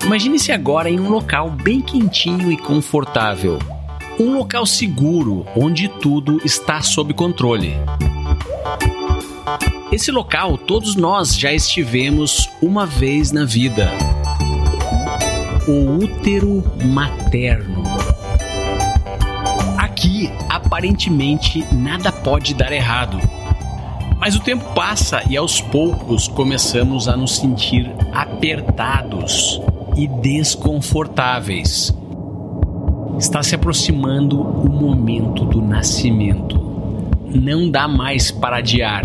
Imagine-se agora em um local bem quentinho e confortável. Um local seguro onde tudo está sob controle. Esse local todos nós já estivemos uma vez na vida. O útero materno. Aqui, aparentemente, nada pode dar errado. Mas o tempo passa e aos poucos começamos a nos sentir apertados e desconfortáveis. Está se aproximando o momento do nascimento. Não dá mais para adiar.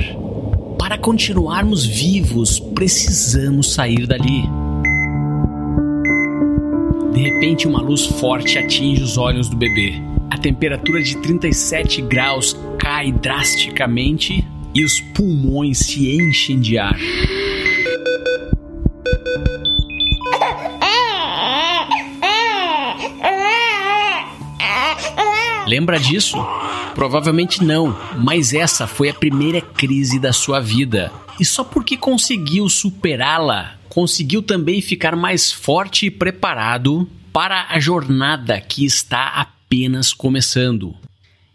Para continuarmos vivos, precisamos sair dali. De repente, uma luz forte atinge os olhos do bebê. A temperatura de 37 graus cai drasticamente e os pulmões se enchem de ar. Lembra disso? Provavelmente não, mas essa foi a primeira crise da sua vida. E só porque conseguiu superá-la, conseguiu também ficar mais forte e preparado para a jornada que está apenas começando.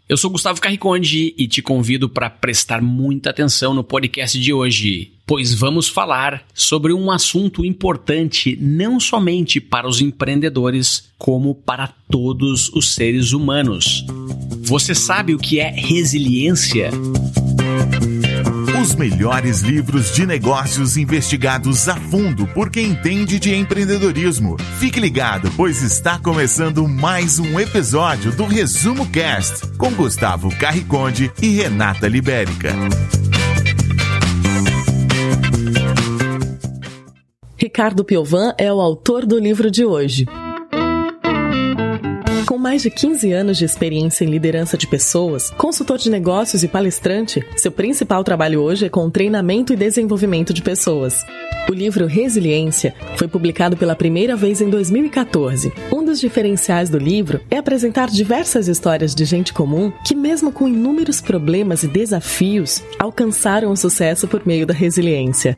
Eu sou Gustavo Carriconde e te convido para prestar muita atenção no podcast de hoje, pois vamos falar sobre um assunto importante não somente para os empreendedores, como para todos os seres humanos. Você sabe o que é resiliência? Os melhores livros de negócios investigados a fundo por quem entende de empreendedorismo. Fique ligado, pois está começando mais um episódio do Resumo Cast com Gustavo Carriconde e Renata Libérica. Ricardo Piovan é o autor do livro de hoje mais de 15 anos de experiência em liderança de pessoas, consultor de negócios e palestrante, seu principal trabalho hoje é com treinamento e desenvolvimento de pessoas. O livro Resiliência foi publicado pela primeira vez em 2014. Um dos diferenciais do livro é apresentar diversas histórias de gente comum que, mesmo com inúmeros problemas e desafios, alcançaram o sucesso por meio da resiliência.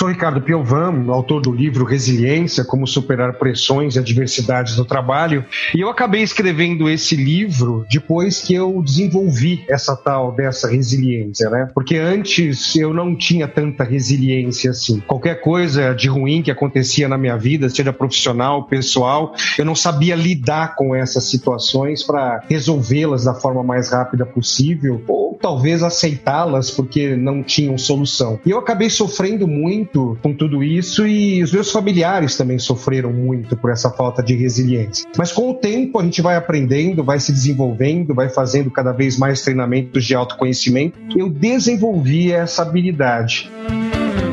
Sou Ricardo Piovan, autor do livro Resiliência: Como Superar Pressões e Adversidades no Trabalho, e eu acabei escrevendo esse livro depois que eu desenvolvi essa tal dessa resiliência, né? Porque antes eu não tinha tanta resiliência assim. Qualquer coisa de ruim que acontecia na minha vida, seja profissional, pessoal, eu não sabia lidar com essas situações para resolvê-las da forma mais rápida possível ou talvez aceitá-las porque não tinham solução. E eu acabei sofrendo muito com tudo isso e os meus familiares também sofreram muito por essa falta de resiliência. Mas com o tempo a gente vai aprendendo, vai se desenvolvendo, vai fazendo cada vez mais treinamentos de autoconhecimento. Eu desenvolvi essa habilidade.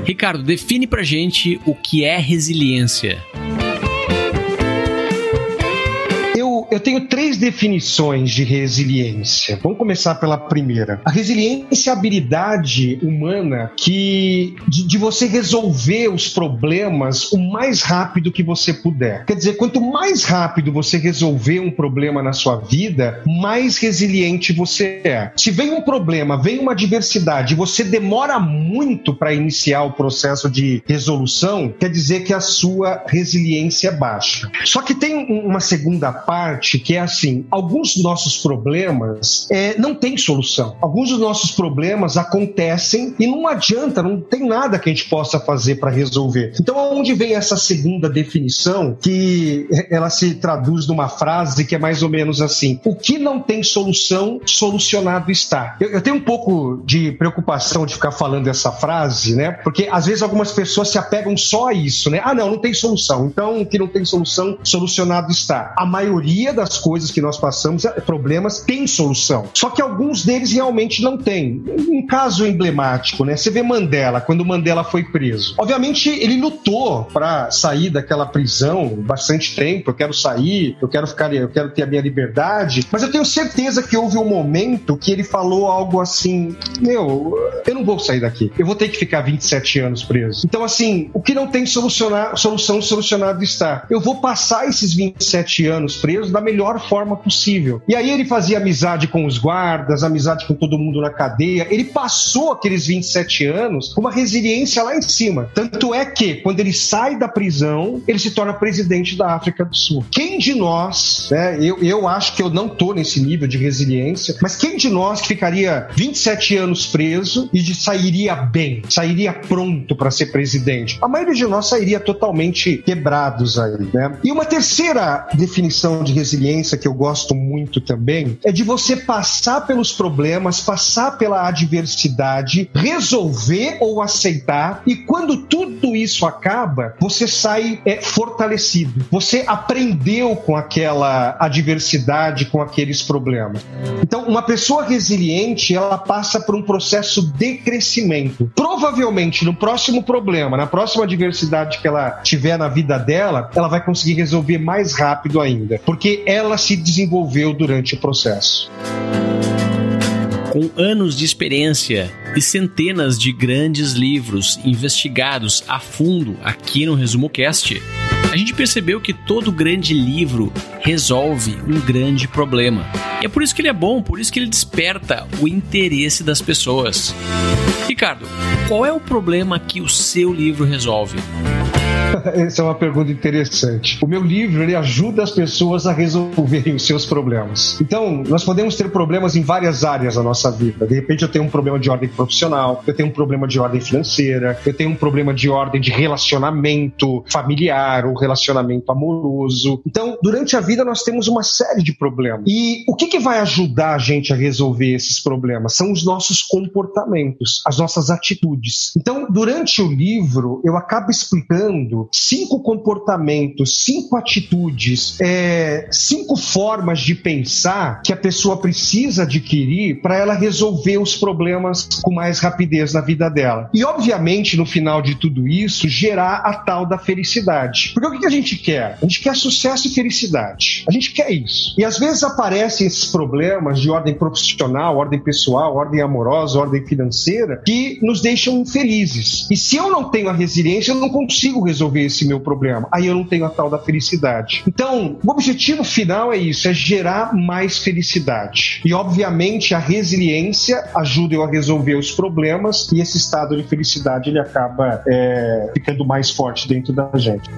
Ricardo, define pra gente o que é resiliência. Eu tenho três definições de resiliência. Vamos começar pela primeira. A resiliência é a habilidade humana que de, de, você resolver os problemas o mais rápido que você puder. Quer dizer, quanto mais rápido você resolver um problema na sua vida, mais resiliente você é. Se vem um problema, vem uma adversidade, você demora muito para iniciar o processo de resolução, quer dizer que a sua resiliência é baixa. Só que tem uma segunda parte que é assim: alguns dos nossos problemas é, não têm solução. Alguns dos nossos problemas acontecem e não adianta, não tem nada que a gente possa fazer para resolver. Então, aonde vem essa segunda definição que ela se traduz numa frase que é mais ou menos assim: o que não tem solução, solucionado está. Eu, eu tenho um pouco de preocupação de ficar falando essa frase, né? Porque às vezes algumas pessoas se apegam só a isso, né? Ah, não, não tem solução. Então, o que não tem solução, solucionado está. A maioria das coisas que nós passamos, é, problemas, tem solução. Só que alguns deles realmente não têm. Um caso emblemático, né? Você vê Mandela, quando Mandela foi preso. Obviamente, ele lutou para sair daquela prisão bastante tempo. Eu quero sair, eu quero ficar, eu quero ter a minha liberdade. Mas eu tenho certeza que houve um momento que ele falou algo assim: Meu, eu não vou sair daqui. Eu vou ter que ficar 27 anos preso. Então, assim, o que não tem solucionar, solução solucionado está. Eu vou passar esses 27 anos preso da melhor forma possível. E aí ele fazia amizade com os guardas, amizade com todo mundo na cadeia. Ele passou aqueles 27 anos com uma resiliência lá em cima. Tanto é que, quando ele sai da prisão, ele se torna presidente da África do Sul. Quem de nós, né, eu, eu acho que eu não tô nesse nível de resiliência, mas quem de nós que ficaria 27 anos preso e de, sairia bem, sairia pronto para ser presidente? A maioria de nós sairia totalmente quebrados aí, né? E uma terceira definição de resiliência que eu gosto muito também é de você passar pelos problemas, passar pela adversidade, resolver ou aceitar, e quando tudo isso acaba, você sai é, fortalecido. Você aprendeu com aquela adversidade, com aqueles problemas. Então, uma pessoa resiliente, ela passa por um processo de crescimento. Provavelmente, no próximo problema, na próxima adversidade que ela tiver na vida dela, ela vai conseguir resolver mais rápido ainda, porque ela se desenvolveu durante o processo. Com anos de experiência e centenas de grandes livros investigados a fundo aqui no Resumo Cast, a gente percebeu que todo grande livro resolve um grande problema. E é por isso que ele é bom, por isso que ele desperta o interesse das pessoas. Ricardo, qual é o problema que o seu livro resolve? Essa é uma pergunta interessante. O meu livro ele ajuda as pessoas a resolverem os seus problemas. Então, nós podemos ter problemas em várias áreas da nossa vida. De repente, eu tenho um problema de ordem profissional, eu tenho um problema de ordem financeira, eu tenho um problema de ordem de relacionamento familiar ou relacionamento amoroso. Então, durante a vida, nós temos uma série de problemas. E o que, que vai ajudar a gente a resolver esses problemas? São os nossos comportamentos, as nossas atitudes. Então, durante o livro, eu acabo explicando cinco comportamentos, cinco atitudes, é, cinco formas de pensar que a pessoa precisa adquirir para ela resolver os problemas com mais rapidez na vida dela. E, obviamente, no final de tudo isso, gerar a tal da felicidade. Porque o que a gente quer? A gente quer sucesso e felicidade. A gente quer isso. E às vezes aparecem esses problemas de ordem profissional, ordem pessoal, ordem amorosa, ordem financeira, que nos deixam infelizes. E se eu não tenho a resiliência, eu não consigo resolver resolver esse meu problema. Aí eu não tenho a tal da felicidade. Então, o objetivo final é isso: é gerar mais felicidade. E, obviamente, a resiliência ajuda eu a resolver os problemas e esse estado de felicidade ele acaba é, ficando mais forte dentro da gente.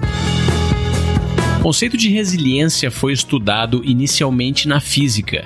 O conceito de resiliência foi estudado inicialmente na física,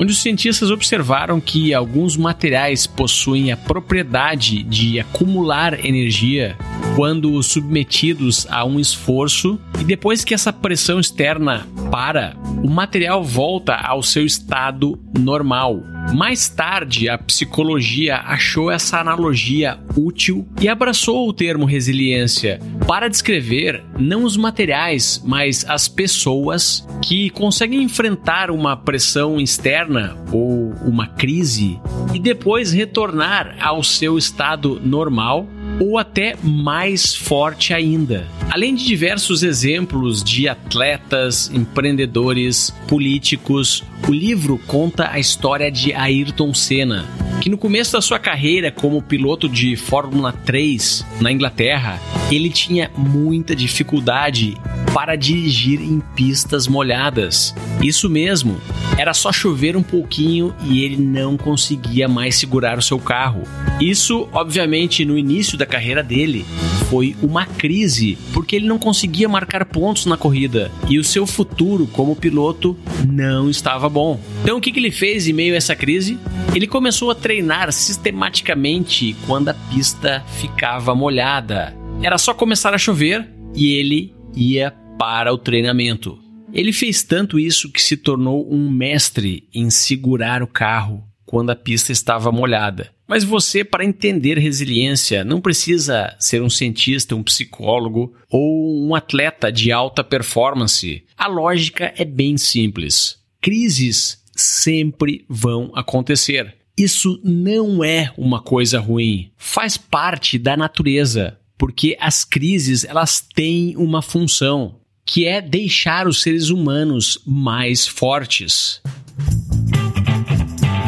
onde os cientistas observaram que alguns materiais possuem a propriedade de acumular energia quando submetidos a um esforço e depois que essa pressão externa para, o material volta ao seu estado normal. Mais tarde, a psicologia achou essa analogia útil e abraçou o termo resiliência para descrever não os materiais, mas as pessoas que conseguem enfrentar uma pressão externa ou uma crise e depois retornar ao seu estado normal ou até mais forte ainda. Além de diversos exemplos de atletas, empreendedores, políticos, o livro conta a história de Ayrton Senna, que no começo da sua carreira como piloto de Fórmula 3 na Inglaterra, ele tinha muita dificuldade para dirigir em pistas molhadas. Isso mesmo, era só chover um pouquinho e ele não conseguia mais segurar o seu carro. Isso, obviamente, no início da carreira dele, foi uma crise, porque ele não conseguia marcar pontos na corrida e o seu futuro como piloto não estava bom. Então, o que, que ele fez em meio a essa crise? Ele começou a treinar sistematicamente quando a pista ficava molhada. Era só começar a chover e ele ia para o treinamento. Ele fez tanto isso que se tornou um mestre em segurar o carro quando a pista estava molhada. Mas você, para entender resiliência, não precisa ser um cientista, um psicólogo ou um atleta de alta performance. A lógica é bem simples. Crises sempre vão acontecer. Isso não é uma coisa ruim, faz parte da natureza, porque as crises elas têm uma função, que é deixar os seres humanos mais fortes.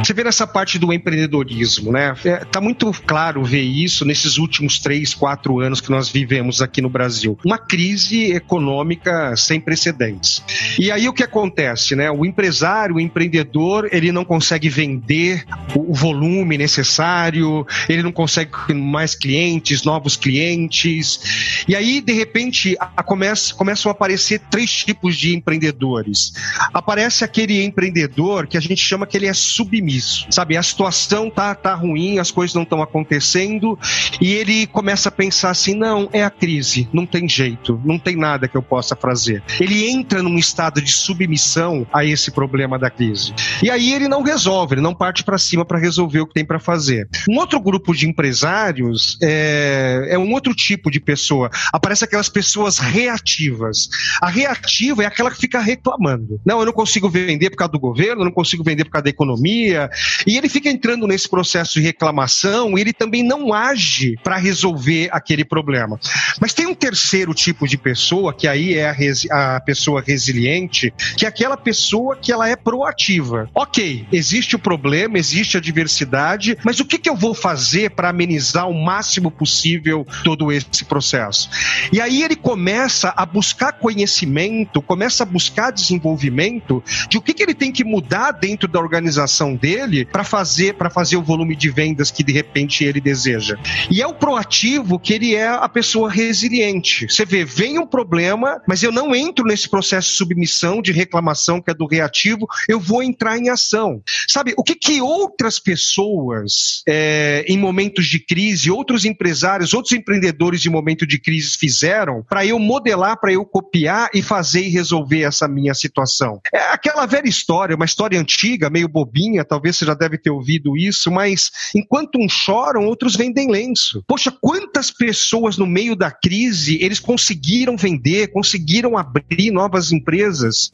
Você vê nessa parte do empreendedorismo, né? É, tá muito claro ver isso nesses últimos três, quatro anos que nós vivemos aqui no Brasil. Uma crise econômica sem precedentes. E aí o que acontece, né? O empresário, o empreendedor, ele não consegue vender o volume necessário, ele não consegue mais clientes, novos clientes. E aí, de repente, a, começa, começam a aparecer três tipos de empreendedores. Aparece aquele empreendedor que a gente chama que ele é submisso, sabe? A situação tá, tá ruim, as coisas não estão acontecendo, e ele começa a pensar assim: não, é a crise, não tem jeito, não tem nada que eu possa fazer. Ele entra num estado de submissão a esse problema da crise. E aí ele não resolve, ele não parte para cima para resolver o que tem para fazer. Um outro grupo de empresários é, é um outro tipo de pessoa. Aparece aquelas pessoas reativas. A reativa é aquela que fica reclamando. Não, eu não consigo vender por causa do governo, eu não consigo vender por causa da economia. E ele fica entrando nesse processo de reclamação e ele também não age para resolver aquele problema. Mas tem um terceiro tipo de pessoa, que aí é a, a pessoa resiliente, que é aquela pessoa que ela é proativa. Ok, existe o problema, existe a diversidade, mas o que, que eu vou fazer para amenizar o máximo possível todo esse processo? E aí ele começa a buscar conhecimento, começa a buscar desenvolvimento de o que, que ele tem que mudar dentro da organização dele para fazer para fazer o volume de vendas que de repente ele deseja. E é o proativo que ele é a pessoa resiliente. Você vê, vem um problema, mas eu não entro nesse processo de submissão, de reclamação que é do reativo, eu vou entrar em ação. Sabe, o que, que outras pessoas é, em momentos de crise, outros empresários, outros empreendedores em momento de crise fizeram para eu modelar, para eu copiar e fazer e resolver essa minha situação? É aquela velha história, uma história antiga, meio bobinha, talvez você já deve ter ouvido isso, mas enquanto uns choram, outros vendem lenço. Poxa, quantas pessoas no meio da crise eles conseguiram vender, conseguiram abrir novas empresas?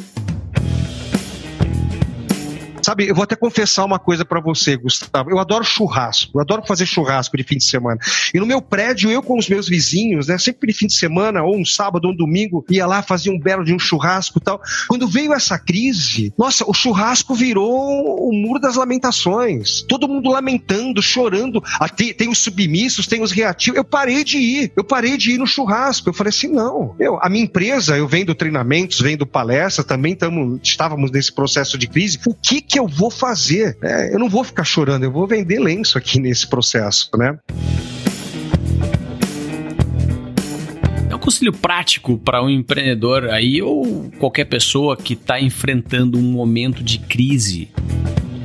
Sabe, eu vou até confessar uma coisa para você, Gustavo. Eu adoro churrasco, eu adoro fazer churrasco de fim de semana. E no meu prédio, eu com os meus vizinhos, né, sempre de fim de semana, ou um sábado ou um domingo, ia lá, fazia um belo de um churrasco e tal. Quando veio essa crise, nossa, o churrasco virou o muro das lamentações. Todo mundo lamentando, chorando. Ah, tem, os submissos, tem os reativos. Eu parei de ir, eu parei de ir no churrasco. Eu falei assim, não. Eu, a minha empresa, eu vendo treinamentos, vendo palestra, também tamo, estávamos nesse processo de crise. O que que eu vou fazer? É, eu não vou ficar chorando, eu vou vender lenço aqui nesse processo, né? É um conselho prático para um empreendedor aí ou qualquer pessoa que está enfrentando um momento de crise.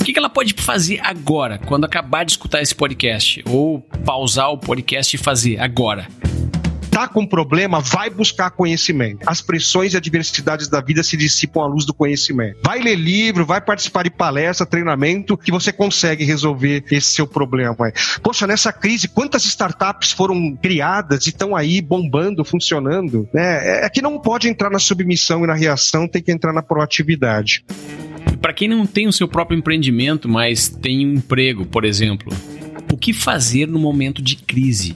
O que ela pode fazer agora, quando acabar de escutar esse podcast? Ou pausar o podcast e fazer agora? Tá com problema, vai buscar conhecimento. As pressões e adversidades da vida se dissipam à luz do conhecimento. Vai ler livro, vai participar de palestra, treinamento, que você consegue resolver esse seu problema. Poxa, nessa crise, quantas startups foram criadas e estão aí bombando, funcionando? Né? É que não pode entrar na submissão e na reação, tem que entrar na proatividade. Para quem não tem o seu próprio empreendimento, mas tem um emprego, por exemplo, o que fazer no momento de crise?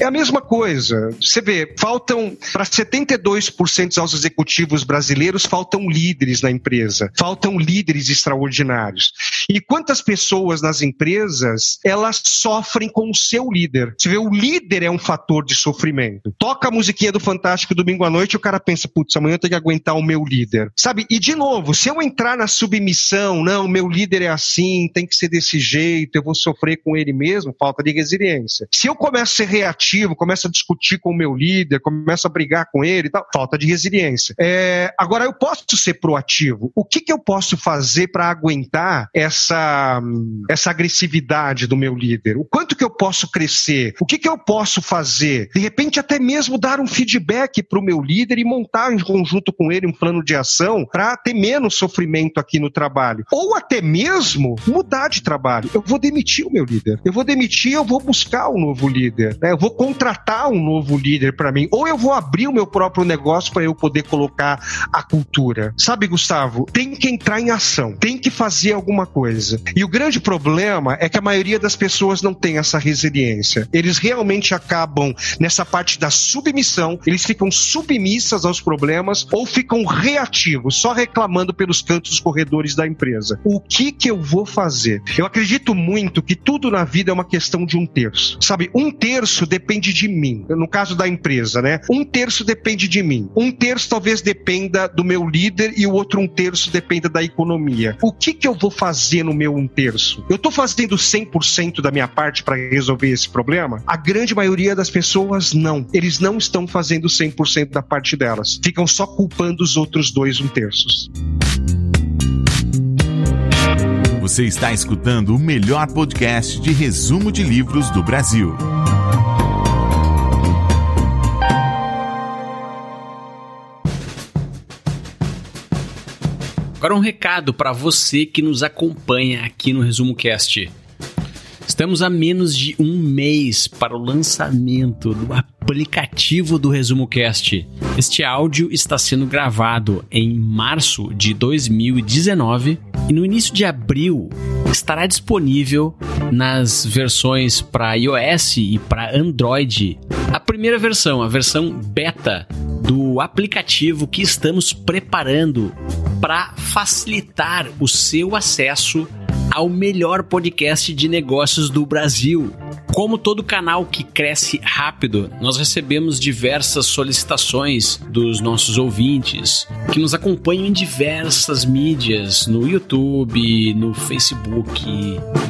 É a mesma coisa. Você vê, faltam para 72% dos executivos brasileiros faltam líderes na empresa, faltam líderes extraordinários. E quantas pessoas nas empresas elas sofrem com o seu líder? Você vê, o líder é um fator de sofrimento. Toca a musiquinha do Fantástico domingo à noite, o cara pensa, putz, amanhã eu tenho que aguentar o meu líder. Sabe? E de novo, se eu entrar na submissão, não, meu líder é assim, tem que ser desse jeito, eu vou sofrer com ele mesmo, falta de resiliência. Se eu começo a ser reativo proativo, começo a discutir com o meu líder, começo a brigar com ele e tal. Falta de resiliência. É, agora, eu posso ser proativo. O que, que eu posso fazer para aguentar essa, essa agressividade do meu líder? O quanto que eu posso crescer? O que, que eu posso fazer? De repente, até mesmo dar um feedback para o meu líder e montar em conjunto com ele um plano de ação para ter menos sofrimento aqui no trabalho. Ou até mesmo mudar de trabalho. Eu vou demitir o meu líder. Eu vou demitir, eu vou buscar um novo líder. Né? Eu vou contratar um novo líder para mim. Ou eu vou abrir o meu próprio negócio para eu poder colocar a cultura. Sabe, Gustavo, tem que entrar em ação, tem que fazer alguma coisa. E o grande problema é que a maioria das pessoas não tem essa resiliência. Eles realmente acabam nessa parte da submissão, eles ficam submissas aos problemas ou ficam reativos, só reclamando pelos cantos corredores da empresa. O que que eu vou fazer? Eu acredito muito que tudo na vida é uma questão de um terço. Sabe, um terço depende de mim. No caso da empresa, né? Um terço depende de mim. Um terço talvez dependa do meu líder e o outro um terço dependa da economia. O que que eu vou fazer no meu um terço? Eu estou fazendo 100% da minha parte para resolver esse problema? A grande maioria das pessoas não. Eles não estão fazendo 100% da parte delas. Ficam só culpando os outros dois um terços. Você está escutando o melhor podcast de resumo de livros do Brasil. Agora um recado para você que nos acompanha aqui no Resumo Cast. Estamos a menos de um mês para o lançamento do aplicativo do Resumo Cast. Este áudio está sendo gravado em março de 2019 e no início de abril estará disponível nas versões para iOS e para Android. A primeira versão, a versão beta do aplicativo que estamos preparando para facilitar o seu acesso ao melhor podcast de negócios do Brasil. Como todo canal que cresce rápido, nós recebemos diversas solicitações dos nossos ouvintes que nos acompanham em diversas mídias, no YouTube, no Facebook,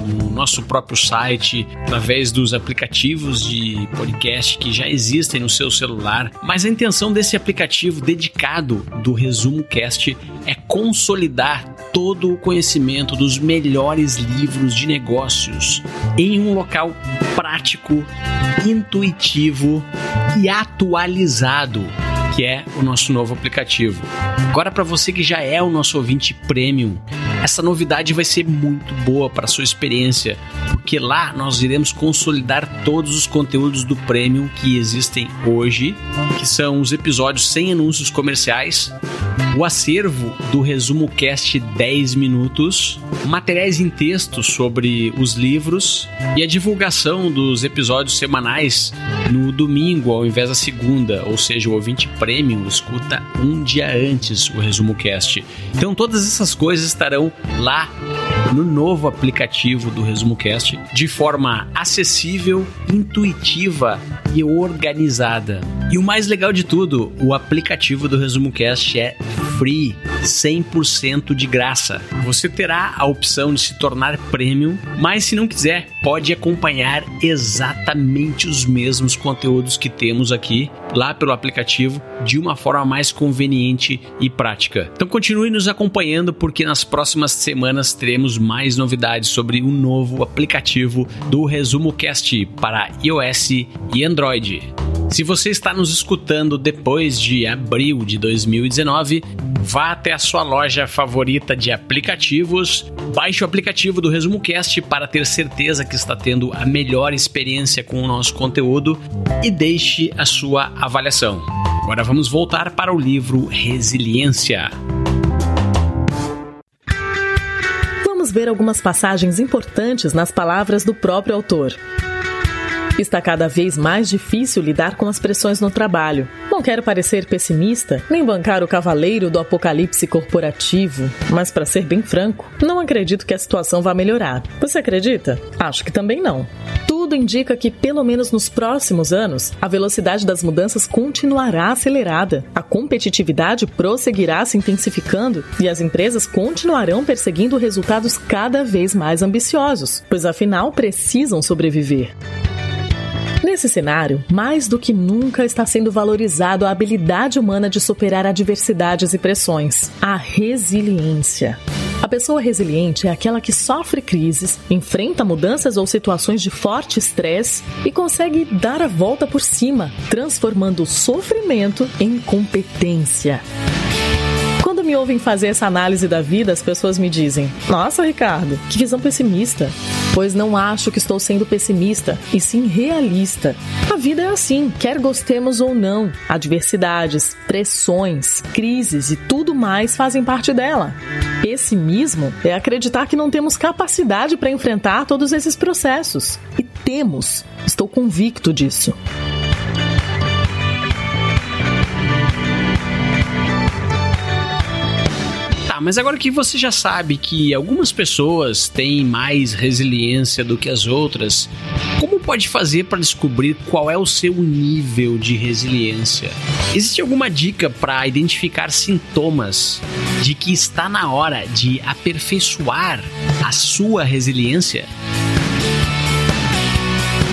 no nosso próprio site, através dos aplicativos de podcast que já existem no seu celular. Mas a intenção desse aplicativo dedicado do Resumo Cast é consolidar todo o conhecimento dos melhores livros de negócios em um local prático, intuitivo e atualizado que é o nosso novo aplicativo. Agora, para você que já é o nosso ouvinte premium, essa novidade vai ser muito boa para sua experiência, porque lá nós iremos consolidar todos os conteúdos do premium que existem hoje, que são os episódios sem anúncios comerciais, o acervo do resumo cast 10 minutos, materiais em texto sobre os livros e a divulgação dos episódios semanais no domingo ao invés da segunda, ou seja, o ouvinte premium escuta um dia antes o resumo cast. Então todas essas coisas estarão lá no novo aplicativo do Resumo Cast de forma acessível, intuitiva e organizada. E o mais legal de tudo, o aplicativo do Resumo Cast é free, 100% de graça. Você terá a opção de se tornar premium, mas se não quiser, pode acompanhar exatamente os mesmos conteúdos que temos aqui lá pelo aplicativo de uma forma mais conveniente e prática. Então continue nos acompanhando porque nas próximas semanas teremos mais novidades sobre o novo aplicativo do Resumo Cast para iOS e Android. Se você está nos escutando depois de abril de 2019, vá até a sua loja favorita de aplicativos, baixe o aplicativo do Resumo Cast para ter certeza que está tendo a melhor experiência com o nosso conteúdo e deixe a sua avaliação. Agora vamos voltar para o livro Resiliência. Vamos ver algumas passagens importantes nas palavras do próprio autor. Está cada vez mais difícil lidar com as pressões no trabalho. Não quero parecer pessimista, nem bancar o cavaleiro do apocalipse corporativo, mas para ser bem franco, não acredito que a situação vá melhorar. Você acredita? Acho que também não. Tudo indica que, pelo menos nos próximos anos, a velocidade das mudanças continuará acelerada, a competitividade prosseguirá se intensificando e as empresas continuarão perseguindo resultados cada vez mais ambiciosos, pois afinal precisam sobreviver. Nesse cenário, mais do que nunca está sendo valorizado a habilidade humana de superar adversidades e pressões, a resiliência. A pessoa resiliente é aquela que sofre crises, enfrenta mudanças ou situações de forte estresse e consegue dar a volta por cima, transformando o sofrimento em competência. Quando me ouvem fazer essa análise da vida, as pessoas me dizem: Nossa, Ricardo, que visão pessimista. Pois não acho que estou sendo pessimista, e sim realista. A vida é assim, quer gostemos ou não. Adversidades, pressões, crises e tudo mais fazem parte dela. Pessimismo é acreditar que não temos capacidade para enfrentar todos esses processos. E temos. Estou convicto disso. Mas agora que você já sabe que algumas pessoas têm mais resiliência do que as outras, como pode fazer para descobrir qual é o seu nível de resiliência? Existe alguma dica para identificar sintomas de que está na hora de aperfeiçoar a sua resiliência?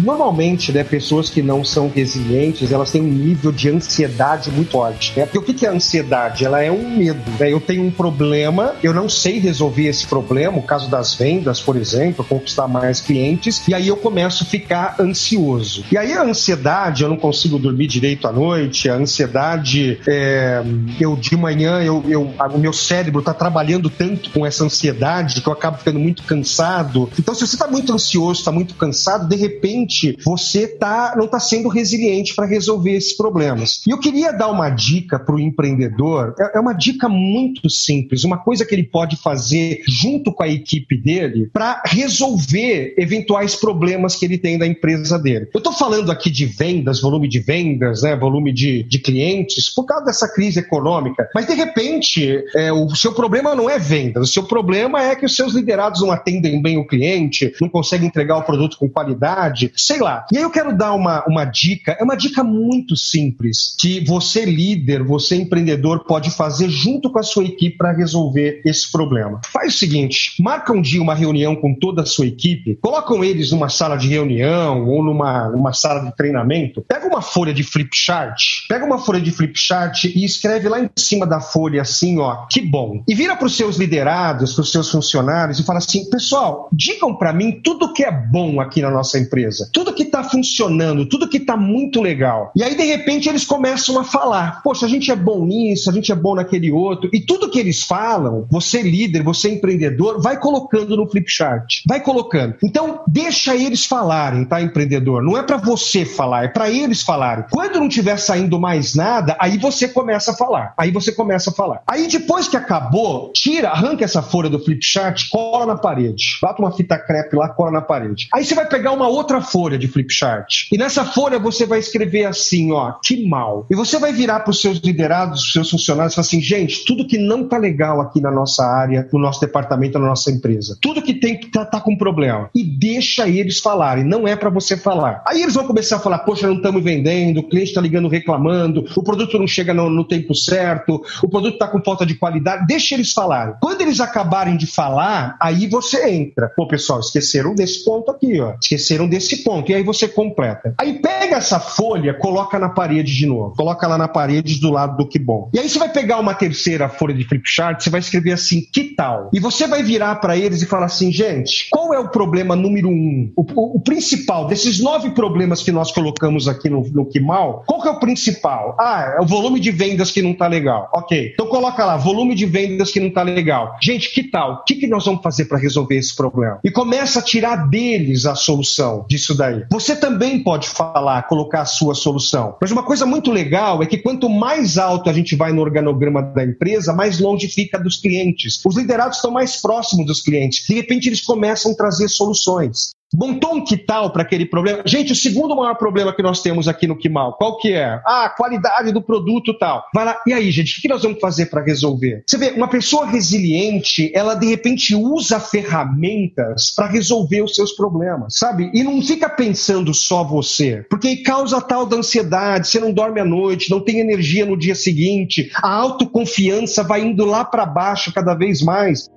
Normalmente, né, pessoas que não são resilientes, elas têm um nível de ansiedade muito forte. Né? Porque o que é ansiedade? Ela é um medo. Né? Eu tenho um problema, eu não sei resolver esse problema, o caso das vendas, por exemplo, conquistar mais clientes, e aí eu começo a ficar ansioso. E aí a ansiedade, eu não consigo dormir direito à noite, a ansiedade, é, eu de manhã, eu, eu, o meu cérebro está trabalhando tanto com essa ansiedade que eu acabo ficando muito cansado. Então, se você está muito ansioso, está muito cansado, de repente você tá, não está sendo resiliente para resolver esses problemas. E eu queria dar uma dica para o empreendedor, é, é uma dica muito simples, uma coisa que ele pode fazer junto com a equipe dele para resolver eventuais problemas que ele tem da empresa dele. Eu estou falando aqui de vendas, volume de vendas, né, volume de, de clientes, por causa dessa crise econômica, mas de repente é, o seu problema não é vendas, o seu problema é que os seus liderados não atendem bem o cliente, não conseguem entregar o produto com qualidade, sei lá. E aí eu quero dar uma, uma dica, é uma dica muito simples, que você líder, você empreendedor pode fazer junto com a sua equipe para resolver esse problema. Faz o seguinte, marca um dia uma reunião com toda a sua equipe, colocam eles numa sala de reunião ou numa, numa sala de treinamento, pega uma folha de flip chart, pega uma folha de flip chart e escreve lá em cima da folha assim, ó, que bom. E vira para os seus liderados, para os seus funcionários e fala assim, pessoal, digam para mim tudo que é bom aqui na nossa empresa tudo que está funcionando, tudo que está muito legal. E aí, de repente, eles começam a falar: Poxa, a gente é bom nisso, a gente é bom naquele outro. E tudo que eles falam, você líder, você empreendedor, vai colocando no flip chart. Vai colocando. Então, deixa eles falarem, tá, empreendedor? Não é para você falar, é para eles falarem. Quando não tiver saindo mais nada, aí você começa a falar. Aí você começa a falar. Aí, depois que acabou, tira, arranca essa folha do flip chart, cola na parede. Bota uma fita crepe lá, cola na parede. Aí você vai pegar uma outra folha folha de flipchart. E nessa folha você vai escrever assim, ó, que mal. E você vai virar para os seus liderados, os seus funcionários e falar assim, gente, tudo que não tá legal aqui na nossa área, no nosso departamento, na nossa empresa, tudo que tem que tá, tá com problema. E deixa eles falarem, não é para você falar. Aí eles vão começar a falar, poxa, não estamos vendendo, o cliente está ligando reclamando, o produto não chega no, no tempo certo, o produto está com falta de qualidade. Deixa eles falarem. Quando eles acabarem de falar, aí você entra. Pô, pessoal, esqueceram desse ponto aqui, ó. Esqueceram desse ponto E aí você completa. Aí pega essa folha, coloca na parede de novo. Coloca lá na parede do lado do que bom. E aí você vai pegar uma terceira folha de flip chart, você vai escrever assim, que tal? E você vai virar para eles e falar assim, gente, qual é o problema número um? O, o, o, principal desses nove problemas que nós colocamos aqui no, no que mal, qual que é o principal? Ah, é o volume de vendas que não tá legal. Ok. Então coloca lá, volume de vendas que não tá legal. Gente, que tal? O que, que nós vamos fazer para resolver esse problema? E começa a tirar deles a solução disso daí aí. Você também pode falar, colocar a sua solução. Mas uma coisa muito legal é que quanto mais alto a gente vai no organograma da empresa, mais longe fica dos clientes. Os liderados estão mais próximos dos clientes. De repente, eles começam a trazer soluções. Montou um quital para aquele problema. Gente, o segundo maior problema que nós temos aqui no Quimal, qual que é? Ah, a qualidade do produto tal. Vai lá. E aí, gente, o que nós vamos fazer para resolver? Você vê, uma pessoa resiliente, ela de repente usa ferramentas para resolver os seus problemas, sabe? E não fica pensando só você, porque causa tal da ansiedade, você não dorme à noite, não tem energia no dia seguinte, a autoconfiança vai indo lá para baixo cada vez mais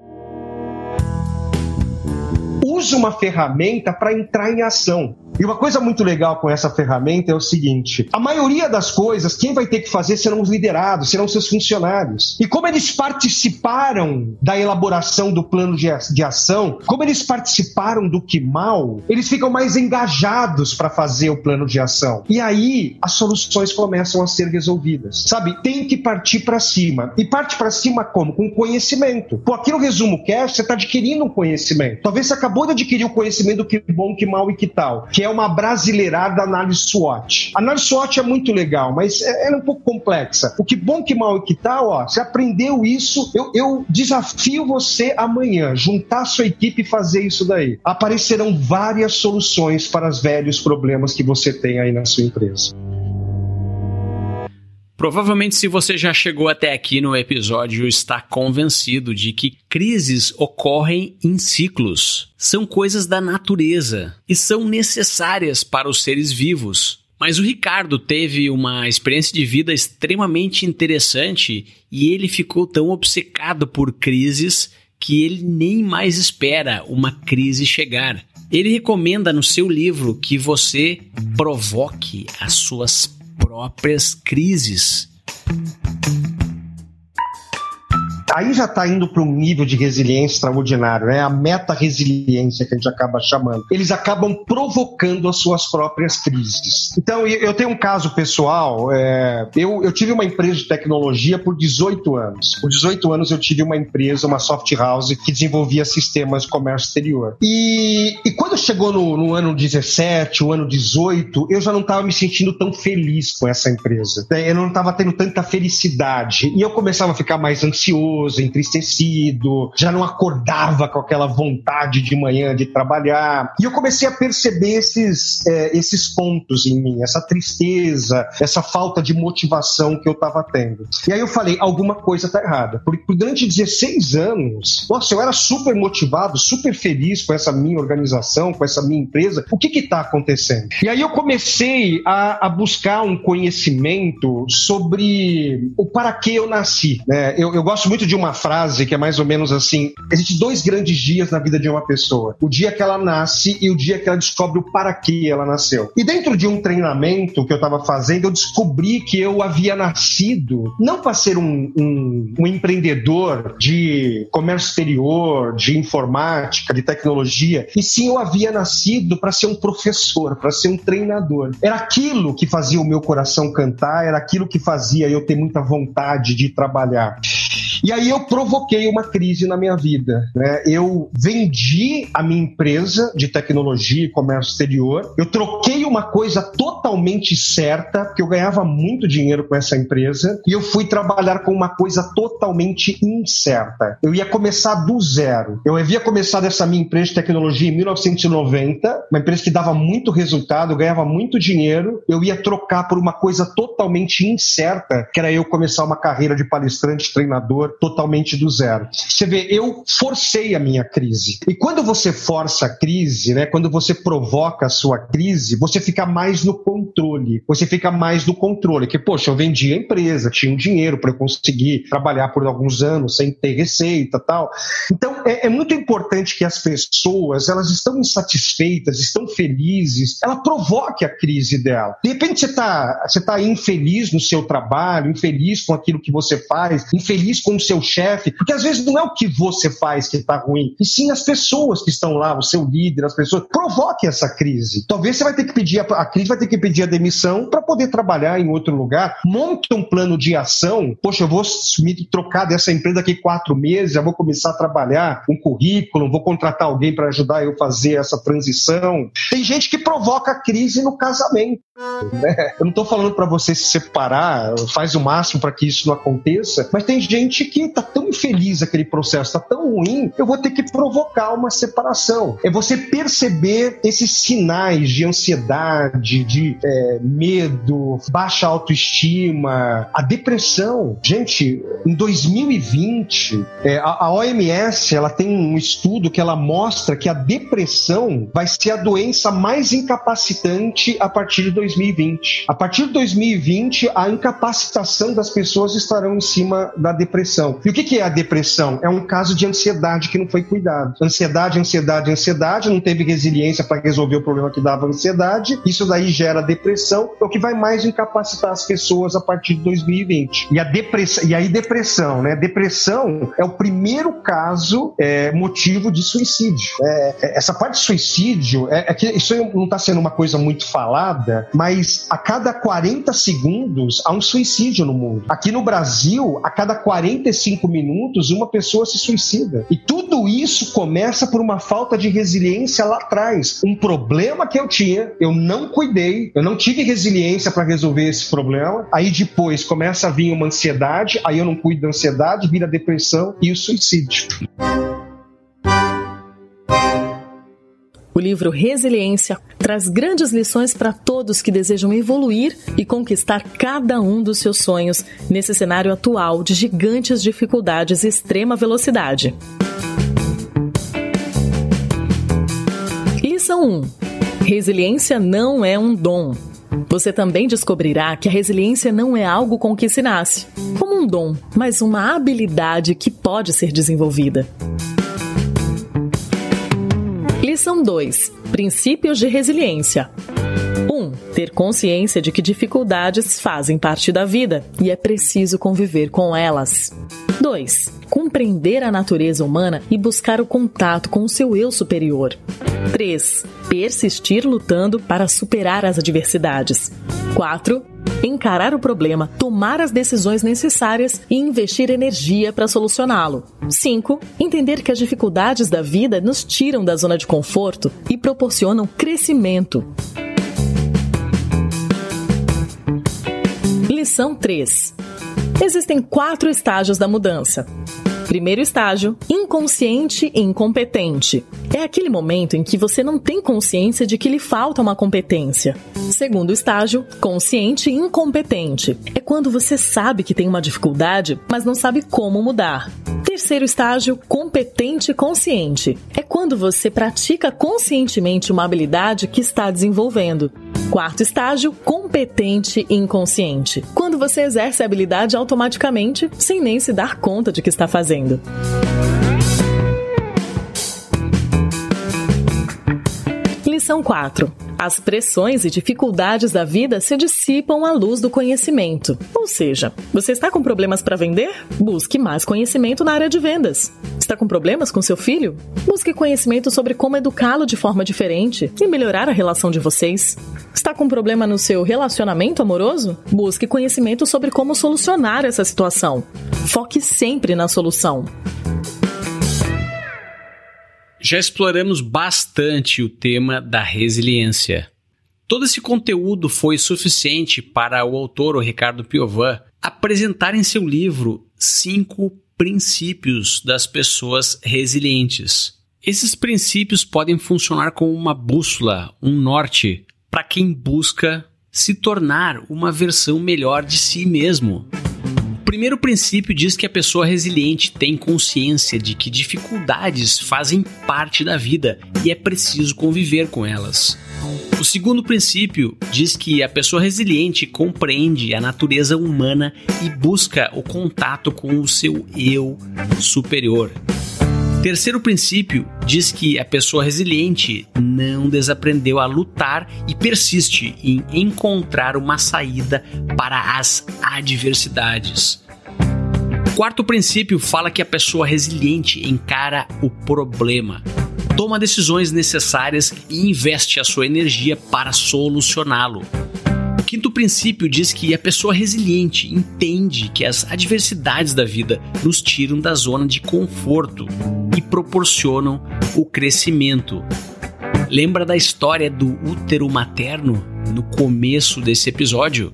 use uma ferramenta para entrar em ação. E uma coisa muito legal com essa ferramenta é o seguinte: a maioria das coisas, quem vai ter que fazer serão os liderados, serão seus funcionários. E como eles participaram da elaboração do plano de, ação, como eles participaram do que mal, eles ficam mais engajados para fazer o plano de ação. E aí as soluções começam a ser resolvidas. Sabe? Tem que partir para cima. E parte para cima como? Com conhecimento. Pô, aqui no resumo cast, você está adquirindo um conhecimento. Talvez você acabou de adquirir o conhecimento do que bom, que mal e que tal, que é uma brasileirada análise SWOT. A análise SWOT é muito legal, mas é, é um pouco complexa. O que bom, que mal e que tal, ó, você aprendeu isso, eu, eu desafio você amanhã, juntar sua equipe e fazer isso daí. Aparecerão várias soluções para os velhos problemas que você tem aí na sua empresa. Provavelmente, se você já chegou até aqui no episódio, está convencido de que crises ocorrem em ciclos. São coisas da natureza e são necessárias para os seres vivos. Mas o Ricardo teve uma experiência de vida extremamente interessante e ele ficou tão obcecado por crises que ele nem mais espera uma crise chegar. Ele recomenda no seu livro que você provoque as suas próprias crises. Aí já está indo para um nível de resiliência extraordinário, né? A meta-resiliência que a gente acaba chamando. Eles acabam provocando as suas próprias crises. Então, eu tenho um caso pessoal. É, eu, eu tive uma empresa de tecnologia por 18 anos. Por 18 anos eu tive uma empresa, uma soft house, que desenvolvia sistemas de comércio exterior. E, e quando chegou no, no ano 17, o ano 18, eu já não estava me sentindo tão feliz com essa empresa. Eu não estava tendo tanta felicidade. E eu começava a ficar mais ansioso nervoso, entristecido, já não acordava com aquela vontade de manhã de trabalhar. E eu comecei a perceber esses, é, esses pontos em mim, essa tristeza, essa falta de motivação que eu estava tendo. E aí eu falei, alguma coisa está errada. Porque durante 16 anos, nossa, eu era super motivado, super feliz com essa minha organização, com essa minha empresa. O que está acontecendo? E aí eu comecei a, a buscar um conhecimento sobre o para que eu nasci. Né? Eu, eu gosto muito de de uma frase que é mais ou menos assim: existem dois grandes dias na vida de uma pessoa. O dia que ela nasce e o dia que ela descobre o para que ela nasceu. E dentro de um treinamento que eu estava fazendo, eu descobri que eu havia nascido não para ser um, um, um empreendedor de comércio exterior, de informática, de tecnologia, e sim eu havia nascido para ser um professor, para ser um treinador. Era aquilo que fazia o meu coração cantar, era aquilo que fazia eu ter muita vontade de trabalhar. E aí eu provoquei uma crise na minha vida. Né? Eu vendi a minha empresa de tecnologia e comércio exterior, eu troquei uma coisa totalmente certa, porque eu ganhava muito dinheiro com essa empresa, e eu fui trabalhar com uma coisa totalmente incerta. Eu ia começar do zero. Eu havia começado essa minha empresa de tecnologia em 1990, uma empresa que dava muito resultado, eu ganhava muito dinheiro, eu ia trocar por uma coisa totalmente incerta, que era eu começar uma carreira de palestrante, treinador, totalmente do zero. Você vê, eu forcei a minha crise. E quando você força a crise, né, quando você provoca a sua crise, você fica mais no controle. Você fica mais no controle. Que, poxa, eu vendi a empresa, tinha um dinheiro para eu conseguir trabalhar por alguns anos sem ter receita tal. Então, é, é muito importante que as pessoas, elas estão insatisfeitas, estão felizes, ela provoque a crise dela. De repente você está você tá infeliz no seu trabalho, infeliz com aquilo que você faz, infeliz com seu chefe, porque às vezes não é o que você faz que está ruim, e sim as pessoas que estão lá, o seu líder, as pessoas. Provoque essa crise. Talvez você vai ter que pedir, a, a crise vai ter que pedir a demissão para poder trabalhar em outro lugar. Monte um plano de ação. Poxa, eu vou me trocar dessa empresa daqui quatro meses, já vou começar a trabalhar um currículo, vou contratar alguém para ajudar eu a fazer essa transição. Tem gente que provoca crise no casamento. Né? Eu não estou falando para você se separar, faz o máximo para que isso não aconteça, mas tem gente que está tão infeliz aquele processo, está tão ruim, eu vou ter que provocar uma separação. É você perceber esses sinais de ansiedade, de é, medo, baixa autoestima, a depressão. Gente, em 2020, é, a, a OMS ela tem um estudo que ela mostra que a depressão vai ser a doença mais incapacitante a partir de 2020. A partir de 2020, a incapacitação das pessoas estarão em cima da depressão. E o que é a depressão? É um caso de ansiedade que não foi cuidado. Ansiedade, ansiedade, ansiedade, não teve resiliência para resolver o problema que dava ansiedade. Isso daí gera depressão, é o que vai mais incapacitar as pessoas a partir de 2020. E a depressão, e aí depressão, né? Depressão é o primeiro caso é, motivo de suicídio. É, é essa parte de suicídio é, é que isso não está sendo uma coisa muito falada, mas a cada 40 segundos há um suicídio no mundo. Aqui no Brasil, a cada 45 minutos uma pessoa se suicida. E tudo isso começa por uma falta de resiliência lá atrás. Um problema que eu tinha, eu não cuidei, eu não tive resiliência para resolver esse problema. Aí depois começa a vir uma ansiedade, aí eu não cuido da ansiedade, vira depressão e o suicídio. O livro Resiliência traz grandes lições para todos que desejam evoluir e conquistar cada um dos seus sonhos nesse cenário atual de gigantes dificuldades e extrema velocidade. Lição 1: Resiliência não é um dom. Você também descobrirá que a resiliência não é algo com que se nasce, como um dom, mas uma habilidade que pode ser desenvolvida. Lição 2: Princípios de resiliência. 1. Ter consciência de que dificuldades fazem parte da vida e é preciso conviver com elas. 2. Compreender a natureza humana e buscar o contato com o seu eu superior. 3. Persistir lutando para superar as adversidades. 4 encarar o problema, tomar as decisões necessárias e investir energia para solucioná-lo. 5. Entender que as dificuldades da vida nos tiram da zona de conforto e proporcionam crescimento. Lição 3. Existem quatro estágios da mudança. Primeiro estágio, inconsciente e incompetente. É aquele momento em que você não tem consciência de que lhe falta uma competência. Segundo estágio, consciente e incompetente. É quando você sabe que tem uma dificuldade, mas não sabe como mudar. Terceiro estágio, competente e consciente. É quando você pratica conscientemente uma habilidade que está desenvolvendo. Quarto estágio, competente e inconsciente. Quando você exerce a habilidade automaticamente, sem nem se dar conta de que está fazendo. Lição 4. As pressões e dificuldades da vida se dissipam à luz do conhecimento. Ou seja, você está com problemas para vender? Busque mais conhecimento na área de vendas. Está com problemas com seu filho? Busque conhecimento sobre como educá-lo de forma diferente e melhorar a relação de vocês. Está com problema no seu relacionamento amoroso? Busque conhecimento sobre como solucionar essa situação. Foque sempre na solução. Já exploramos bastante o tema da resiliência. Todo esse conteúdo foi suficiente para o autor, o Ricardo Piovan, apresentar em seu livro cinco princípios das pessoas resilientes. Esses princípios podem funcionar como uma bússola, um norte, para quem busca se tornar uma versão melhor de si mesmo primeiro princípio diz que a pessoa resiliente tem consciência de que dificuldades fazem parte da vida e é preciso conviver com elas. O segundo princípio diz que a pessoa resiliente compreende a natureza humana e busca o contato com o seu eu superior. Terceiro princípio diz que a pessoa resiliente não desaprendeu a lutar e persiste em encontrar uma saída para as adversidades. Quarto princípio fala que a pessoa resiliente encara o problema, toma decisões necessárias e investe a sua energia para solucioná-lo. Quinto princípio diz que a pessoa resiliente entende que as adversidades da vida nos tiram da zona de conforto e proporcionam o crescimento. Lembra da história do útero materno no começo desse episódio?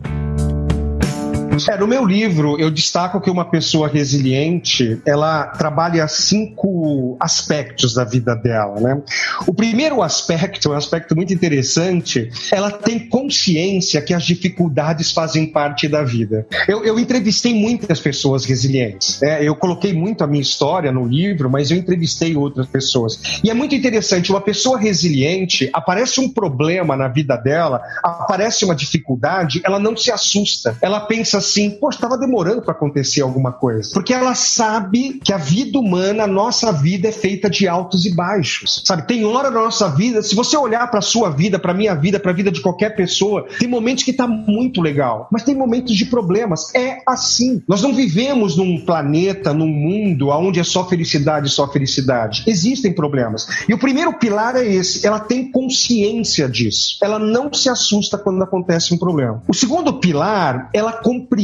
É, no meu livro, eu destaco que uma pessoa resiliente, ela trabalha cinco aspectos da vida dela, né? O primeiro aspecto, um aspecto muito interessante, ela tem consciência que as dificuldades fazem parte da vida. Eu, eu entrevistei muitas pessoas resilientes, né? Eu coloquei muito a minha história no livro, mas eu entrevistei outras pessoas. E é muito interessante, uma pessoa resiliente, aparece um problema na vida dela, aparece uma dificuldade, ela não se assusta. Ela pensa assim, poxa, estava demorando para acontecer alguma coisa. Porque ela sabe que a vida humana, a nossa vida é feita de altos e baixos. Sabe, tem hora na nossa vida, se você olhar para sua vida, para minha vida, para a vida de qualquer pessoa, tem momentos que tá muito legal, mas tem momentos de problemas. É assim. Nós não vivemos num planeta, num mundo onde é só felicidade, só felicidade. Existem problemas. E o primeiro pilar é esse, ela tem consciência disso. Ela não se assusta quando acontece um problema. O segundo pilar, ela compreende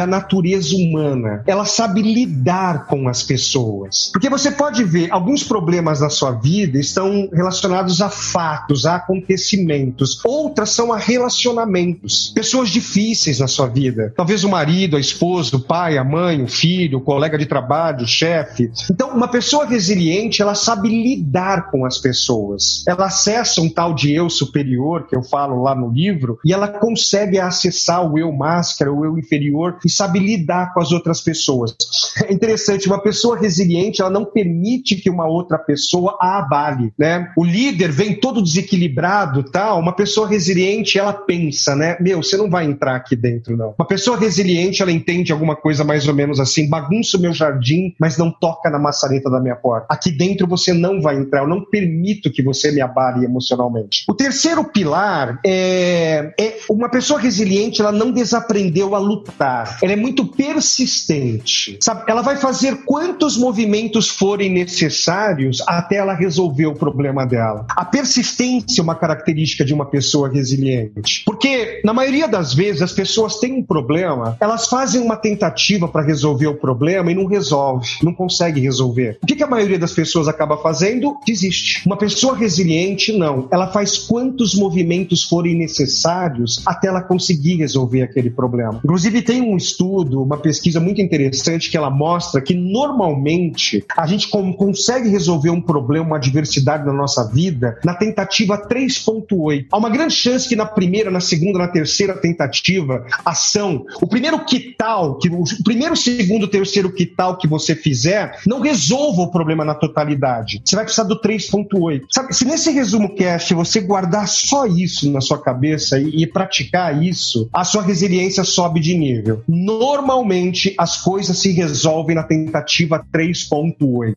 a natureza humana. Ela sabe lidar com as pessoas. Porque você pode ver, alguns problemas da sua vida estão relacionados a fatos, a acontecimentos. Outras são a relacionamentos. Pessoas difíceis na sua vida. Talvez o marido, a esposa, o pai, a mãe, o filho, o colega de trabalho, o chefe. Então, uma pessoa resiliente, ela sabe lidar com as pessoas. Ela acessa um tal de eu superior, que eu falo lá no livro, e ela consegue acessar o eu máscara, o eu inferior, e sabe lidar com as outras pessoas. É interessante, uma pessoa resiliente, ela não permite que uma outra pessoa a abale, né? O líder vem todo desequilibrado, tal, uma pessoa resiliente, ela pensa, né? Meu, você não vai entrar aqui dentro, não. Uma pessoa resiliente, ela entende alguma coisa mais ou menos assim, bagunça o meu jardim, mas não toca na maçaneta da minha porta. Aqui dentro você não vai entrar, eu não permito que você me abale emocionalmente. O terceiro pilar é, é uma pessoa resiliente, ela não desaprendeu a lutar. Ela é muito persistente. Sabe? Ela vai fazer quantos movimentos forem necessários até ela resolver o problema dela. A persistência é uma característica de uma pessoa resiliente. Porque, na maioria das vezes, as pessoas têm um problema, elas fazem uma tentativa para resolver o problema e não resolve, não consegue resolver. O que, que a maioria das pessoas acaba fazendo? Desiste. Uma pessoa resiliente, não. Ela faz quantos movimentos forem necessários até ela conseguir resolver aquele problema. Inclusive, tem um estudo, uma pesquisa muito interessante que ela mostra que normalmente a gente consegue resolver um problema, uma adversidade na nossa vida na tentativa 3.8. Há uma grande chance que na primeira, na segunda, na terceira tentativa, ação, o primeiro que tal, que o primeiro, segundo, terceiro que tal que você fizer, não resolva o problema na totalidade. Você vai precisar do 3.8. Sabe, se nesse resumo cast você guardar só isso na sua cabeça e, e praticar isso, a sua resiliência sobe de nível. Normalmente as coisas se resolvem na tentativa 3.8.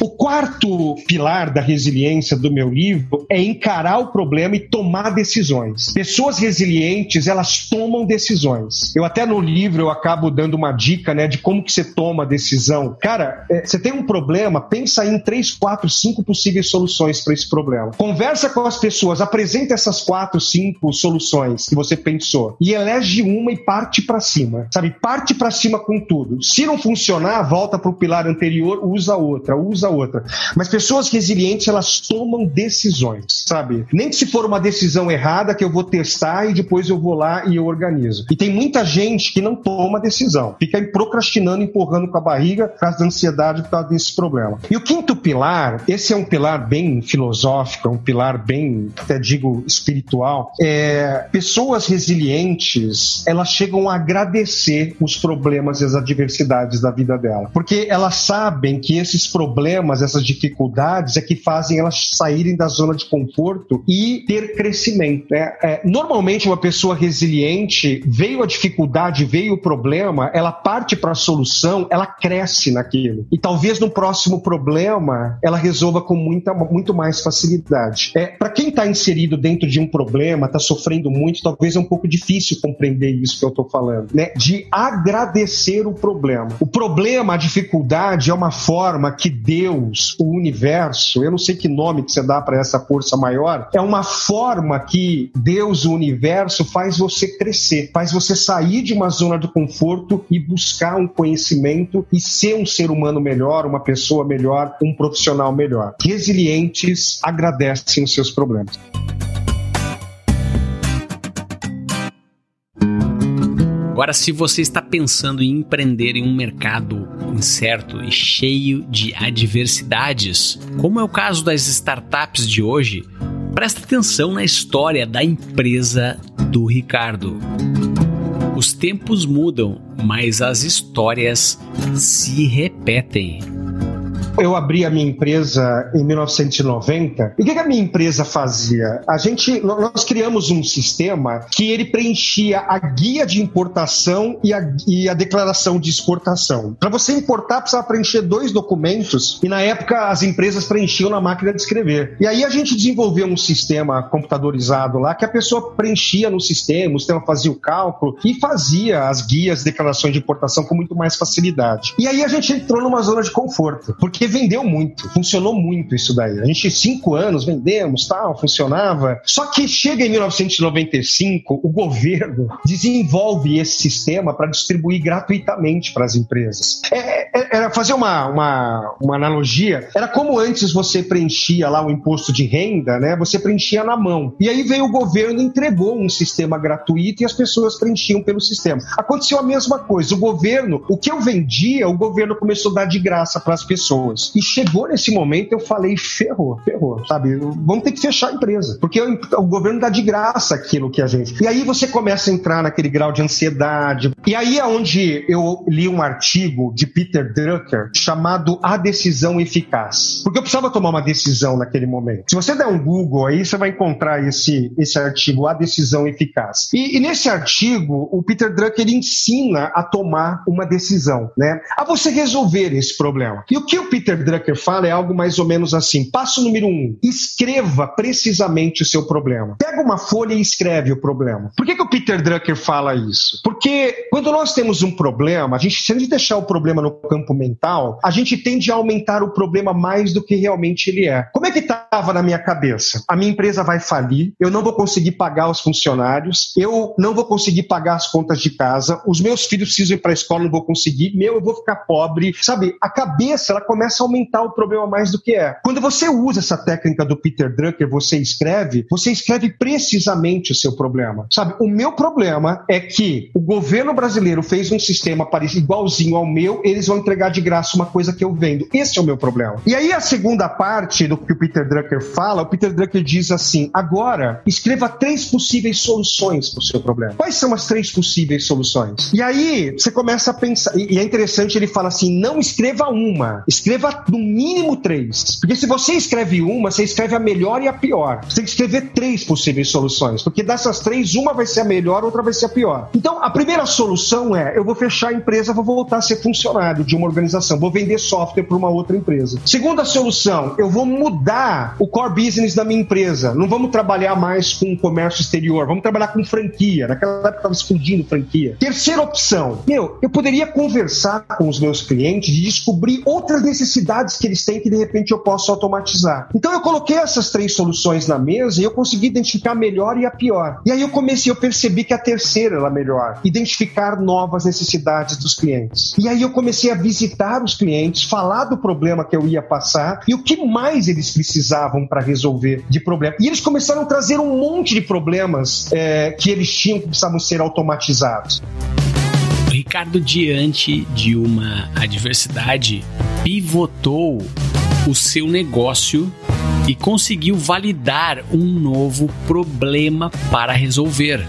O quarto pilar da resiliência do meu livro é encarar o problema e tomar decisões. Pessoas resilientes, elas tomam decisões. Eu até no livro eu acabo dando uma dica, né, de como que você toma a decisão. Cara, é, você tem um problema, pensa em três, quatro, cinco possíveis soluções para esse problema. Conversa com as pessoas, apresenta essas quatro, cinco soluções que você pensou e elege uma e parte para cima. Sabe? Parte para cima com tudo. Se não funcionar, volta para o pilar anterior, usa outra, usa outra. Mas pessoas resilientes, elas tomam decisões, sabe? Nem que se for uma decisão errada que eu vou testar e depois eu vou lá e eu organizo. E tem muita gente que não toma decisão, fica procrastinando, empurrando com a barriga por causa da ansiedade, por causa desse problema. E o quinto pilar, esse é um pilar bem filosófico, é um pilar bem, até digo, espiritual. É, pessoas resilientes, elas chegam a agradecer os problemas e as adversidades da vida dela, porque elas sabem que esses problemas problemas, essas dificuldades é que fazem elas saírem da zona de conforto e ter crescimento. Né? É, normalmente, uma pessoa resiliente, veio a dificuldade, veio o problema, ela parte para a solução, ela cresce naquilo. E talvez no próximo problema ela resolva com muita, muito mais facilidade. É, para quem está inserido dentro de um problema, está sofrendo muito, talvez é um pouco difícil compreender isso que eu estou falando, né? De agradecer o problema. O problema, a dificuldade é uma forma que Deus Deus, o universo, eu não sei que nome que você dá para essa força maior, é uma forma que Deus, o universo, faz você crescer, faz você sair de uma zona de conforto e buscar um conhecimento e ser um ser humano melhor, uma pessoa melhor, um profissional melhor. Resilientes agradecem os seus problemas. Agora, se você está pensando em empreender em um mercado incerto e cheio de adversidades, como é o caso das startups de hoje, preste atenção na história da empresa do Ricardo. Os tempos mudam, mas as histórias se repetem eu abri a minha empresa em 1990. E o que, a minha empresa fazia? A gente, nós criamos um sistema que ele preenchia a guia de importação e a, e a declaração de exportação. Para você importar, precisava preencher dois documentos e na época as empresas preenchiam na máquina de escrever. E aí a gente desenvolveu um sistema computadorizado lá que a pessoa preenchia no sistema, o sistema fazia o cálculo e fazia as guias, declarações de importação com muito mais facilidade. E aí a gente entrou numa zona de conforto, porque porque vendeu muito, funcionou muito isso daí. A gente, cinco anos, vendemos, tal, funcionava. Só que chega em 1995, o governo desenvolve esse sistema para distribuir gratuitamente para as empresas. É, é, era fazer uma, uma, uma analogia, era como antes você preenchia lá o imposto de renda, né? Você preenchia na mão. E aí veio o governo e entregou um sistema gratuito e as pessoas preenchiam pelo sistema. Aconteceu a mesma coisa. O governo, o que eu vendia, o governo começou a dar de graça para as pessoas E chegou nesse momento, eu falei, ferrou, ferrou, sabe? Vamos ter que fechar a empresa, porque o, o governo dá de graça aquilo que a gente. E aí você começa a entrar naquele grau de ansiedade. E aí é onde eu li um artigo de Peter Drucker chamado A Decisão Eficaz. Porque eu precisava tomar uma decisão naquele momento. Se você der um Google aí, você vai encontrar esse, esse artigo, A Decisão Eficaz. E, e nesse artigo, o Peter Drucker ensina a tomar uma decisão, né? A você resolver esse problema. E o que o Peter Drucker fala é algo mais ou menos assim: passo número um, escreva precisamente o seu problema. Pega uma folha e escreve o problema. Por que, que o Peter Drucker fala isso? Porque quando nós temos um problema, a gente, se a gente deixar o problema no campo mental, a gente tende a aumentar o problema mais do que realmente ele é. Como é que estava na minha cabeça? A minha empresa vai falir, eu não vou conseguir pagar os funcionários, eu não vou conseguir pagar as contas de casa, os meus filhos precisam ir para a escola, não vou conseguir, meu, eu vou ficar pobre. Sabe, a cabeça, ela começa começa a aumentar o problema mais do que é. Quando você usa essa técnica do Peter Drucker, você escreve, você escreve precisamente o seu problema. Sabe, o meu problema é que o governo brasileiro fez um sistema parecido, igualzinho ao meu, eles vão entregar de graça uma coisa que eu vendo. Esse é o meu problema. E aí a segunda parte do que o Peter Drucker fala, o Peter Drucker diz assim: agora escreva três possíveis soluções para o seu problema. Quais são as três possíveis soluções? E aí você começa a pensar, e é interessante, ele fala assim: não escreva uma, escreva escreva no mínimo três. Porque se você escreve uma, você escreve a melhor e a pior. Você tem que escrever três possíveis soluções. Porque dessas três, uma vai ser a melhor, outra vai ser a pior. Então, a primeira solução é: eu vou fechar a empresa, vou voltar a ser funcionário de uma organização, vou vender software para uma outra empresa. Segunda solução, eu vou mudar o core business da minha empresa. Não vamos trabalhar mais com comércio exterior, vamos trabalhar com franquia. Naquela época estava explodindo franquia. Terceira opção, meu, eu poderia conversar com os meus clientes e descobrir outras necessidades necessidades que eles têm que de repente eu posso automatizar. Então eu coloquei essas três soluções na mesa e eu consegui identificar a melhor e a pior. E aí eu comecei, eu percebi que a terceira era melhor, identificar novas necessidades dos clientes. E aí eu comecei a visitar os clientes, falar do problema que eu ia passar e o que mais eles precisavam para resolver de problema. E eles começaram a trazer um monte de problemas é, que eles tinham que precisavam ser automatizados. Ricardo, diante de uma adversidade, pivotou o seu negócio e conseguiu validar um novo problema para resolver.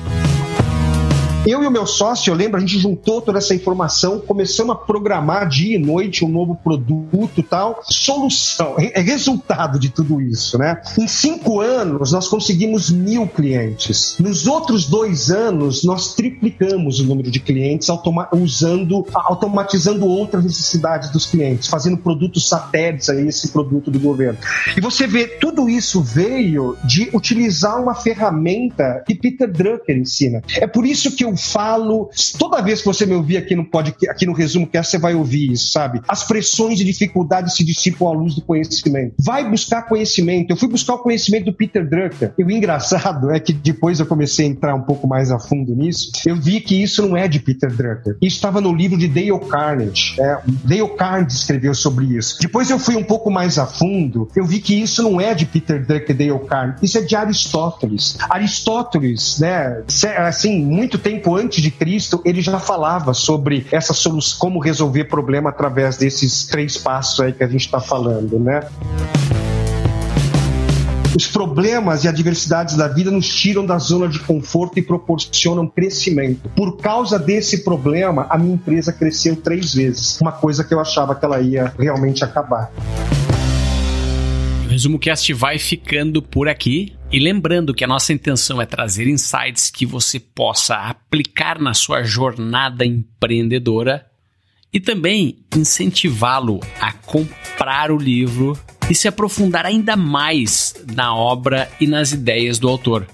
Eu e o meu sócio, eu lembro, a gente juntou toda essa informação, começamos a programar dia e noite um novo produto tal. Solução, é resultado de tudo isso, né? Em cinco anos, nós conseguimos mil clientes. Nos outros dois anos, nós triplicamos o número de clientes usando, automatizando outras necessidades dos clientes, fazendo produtos satélites a esse produto do governo. E você vê, tudo isso veio de utilizar uma ferramenta que Peter Drucker ensina. É por isso que eu falo. Toda vez que você me ouvir aqui no podcast, aqui no resumo que você vai ouvir isso, sabe? As pressões e dificuldades se dissipam à luz do conhecimento. Vai buscar conhecimento. Eu fui buscar o conhecimento do Peter Drucker. E o engraçado é que depois eu comecei a entrar um pouco mais a fundo nisso. Eu vi que isso não é de Peter Drucker. Isso estava no livro de Dale Carnegie. É, Dale Carnegie escreveu sobre isso. Depois eu fui um pouco mais a fundo. Eu vi que isso não é de Peter Drucker e Dale Carnegie. Isso é de Aristóteles. Aristóteles, né? Assim, muito tempo tempo antes de Cristo, ele já falava sobre essa solução, como resolver problema através desses três passos aí que a gente está falando, né? Os problemas e adversidades da vida nos tiram da zona de conforto e proporcionam crescimento. Por causa desse problema, a minha empresa cresceu três vezes. Uma coisa que eu achava que ela ia realmente acabar. Resumo Cast vai ficando por aqui. E lembrando que a nossa intenção é trazer insights que você possa aplicar na sua jornada empreendedora e também incentivá-lo a comprar o livro e se aprofundar ainda mais na obra e nas ideias do autor.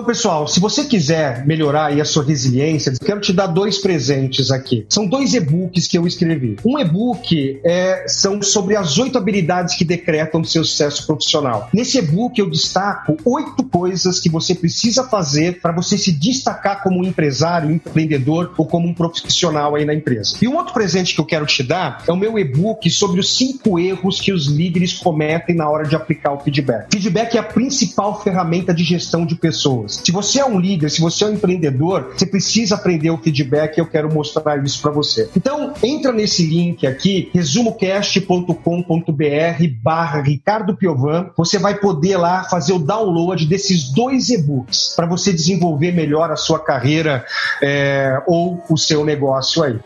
Então, pessoal, se você quiser melhorar aí a sua resiliência, quero te dar dois presentes aqui. São dois e-books que eu escrevi. Um e-book é, são sobre as oito habilidades que decretam o seu sucesso profissional. Nesse e-book eu destaco oito coisas que você precisa fazer para você se destacar como empresário, empreendedor ou como um profissional aí na empresa. E um outro presente que eu quero te dar é o meu e-book sobre os cinco erros que os líderes cometem na hora de aplicar o feedback. Feedback é a principal ferramenta de gestão de pessoas Se você é um líder, se você é um empreendedor, você precisa aprender o feedback e eu quero mostrar isso para você. Então, entra nesse link aqui, resumocast.com.br barra Ricardo Piovan. Você vai poder lá fazer o download desses dois e-books para você desenvolver melhor a sua carreira é, ou o seu negócio aí.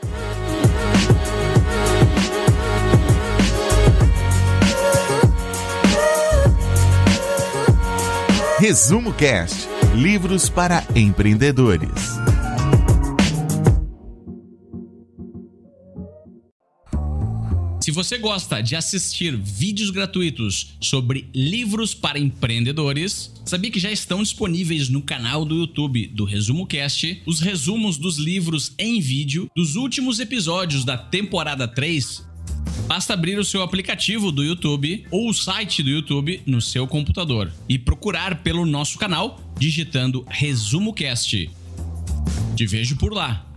Resumo Cast Livros para empreendedores. Se você gosta de assistir vídeos gratuitos sobre livros para empreendedores, sabia que já estão disponíveis no canal do YouTube do Resumo Cast os resumos dos livros em vídeo dos últimos episódios da temporada 3 Basta abrir o seu aplicativo do YouTube ou o site do YouTube no seu computador e procurar pelo nosso canal digitando Resumo Cast. Te vejo por lá.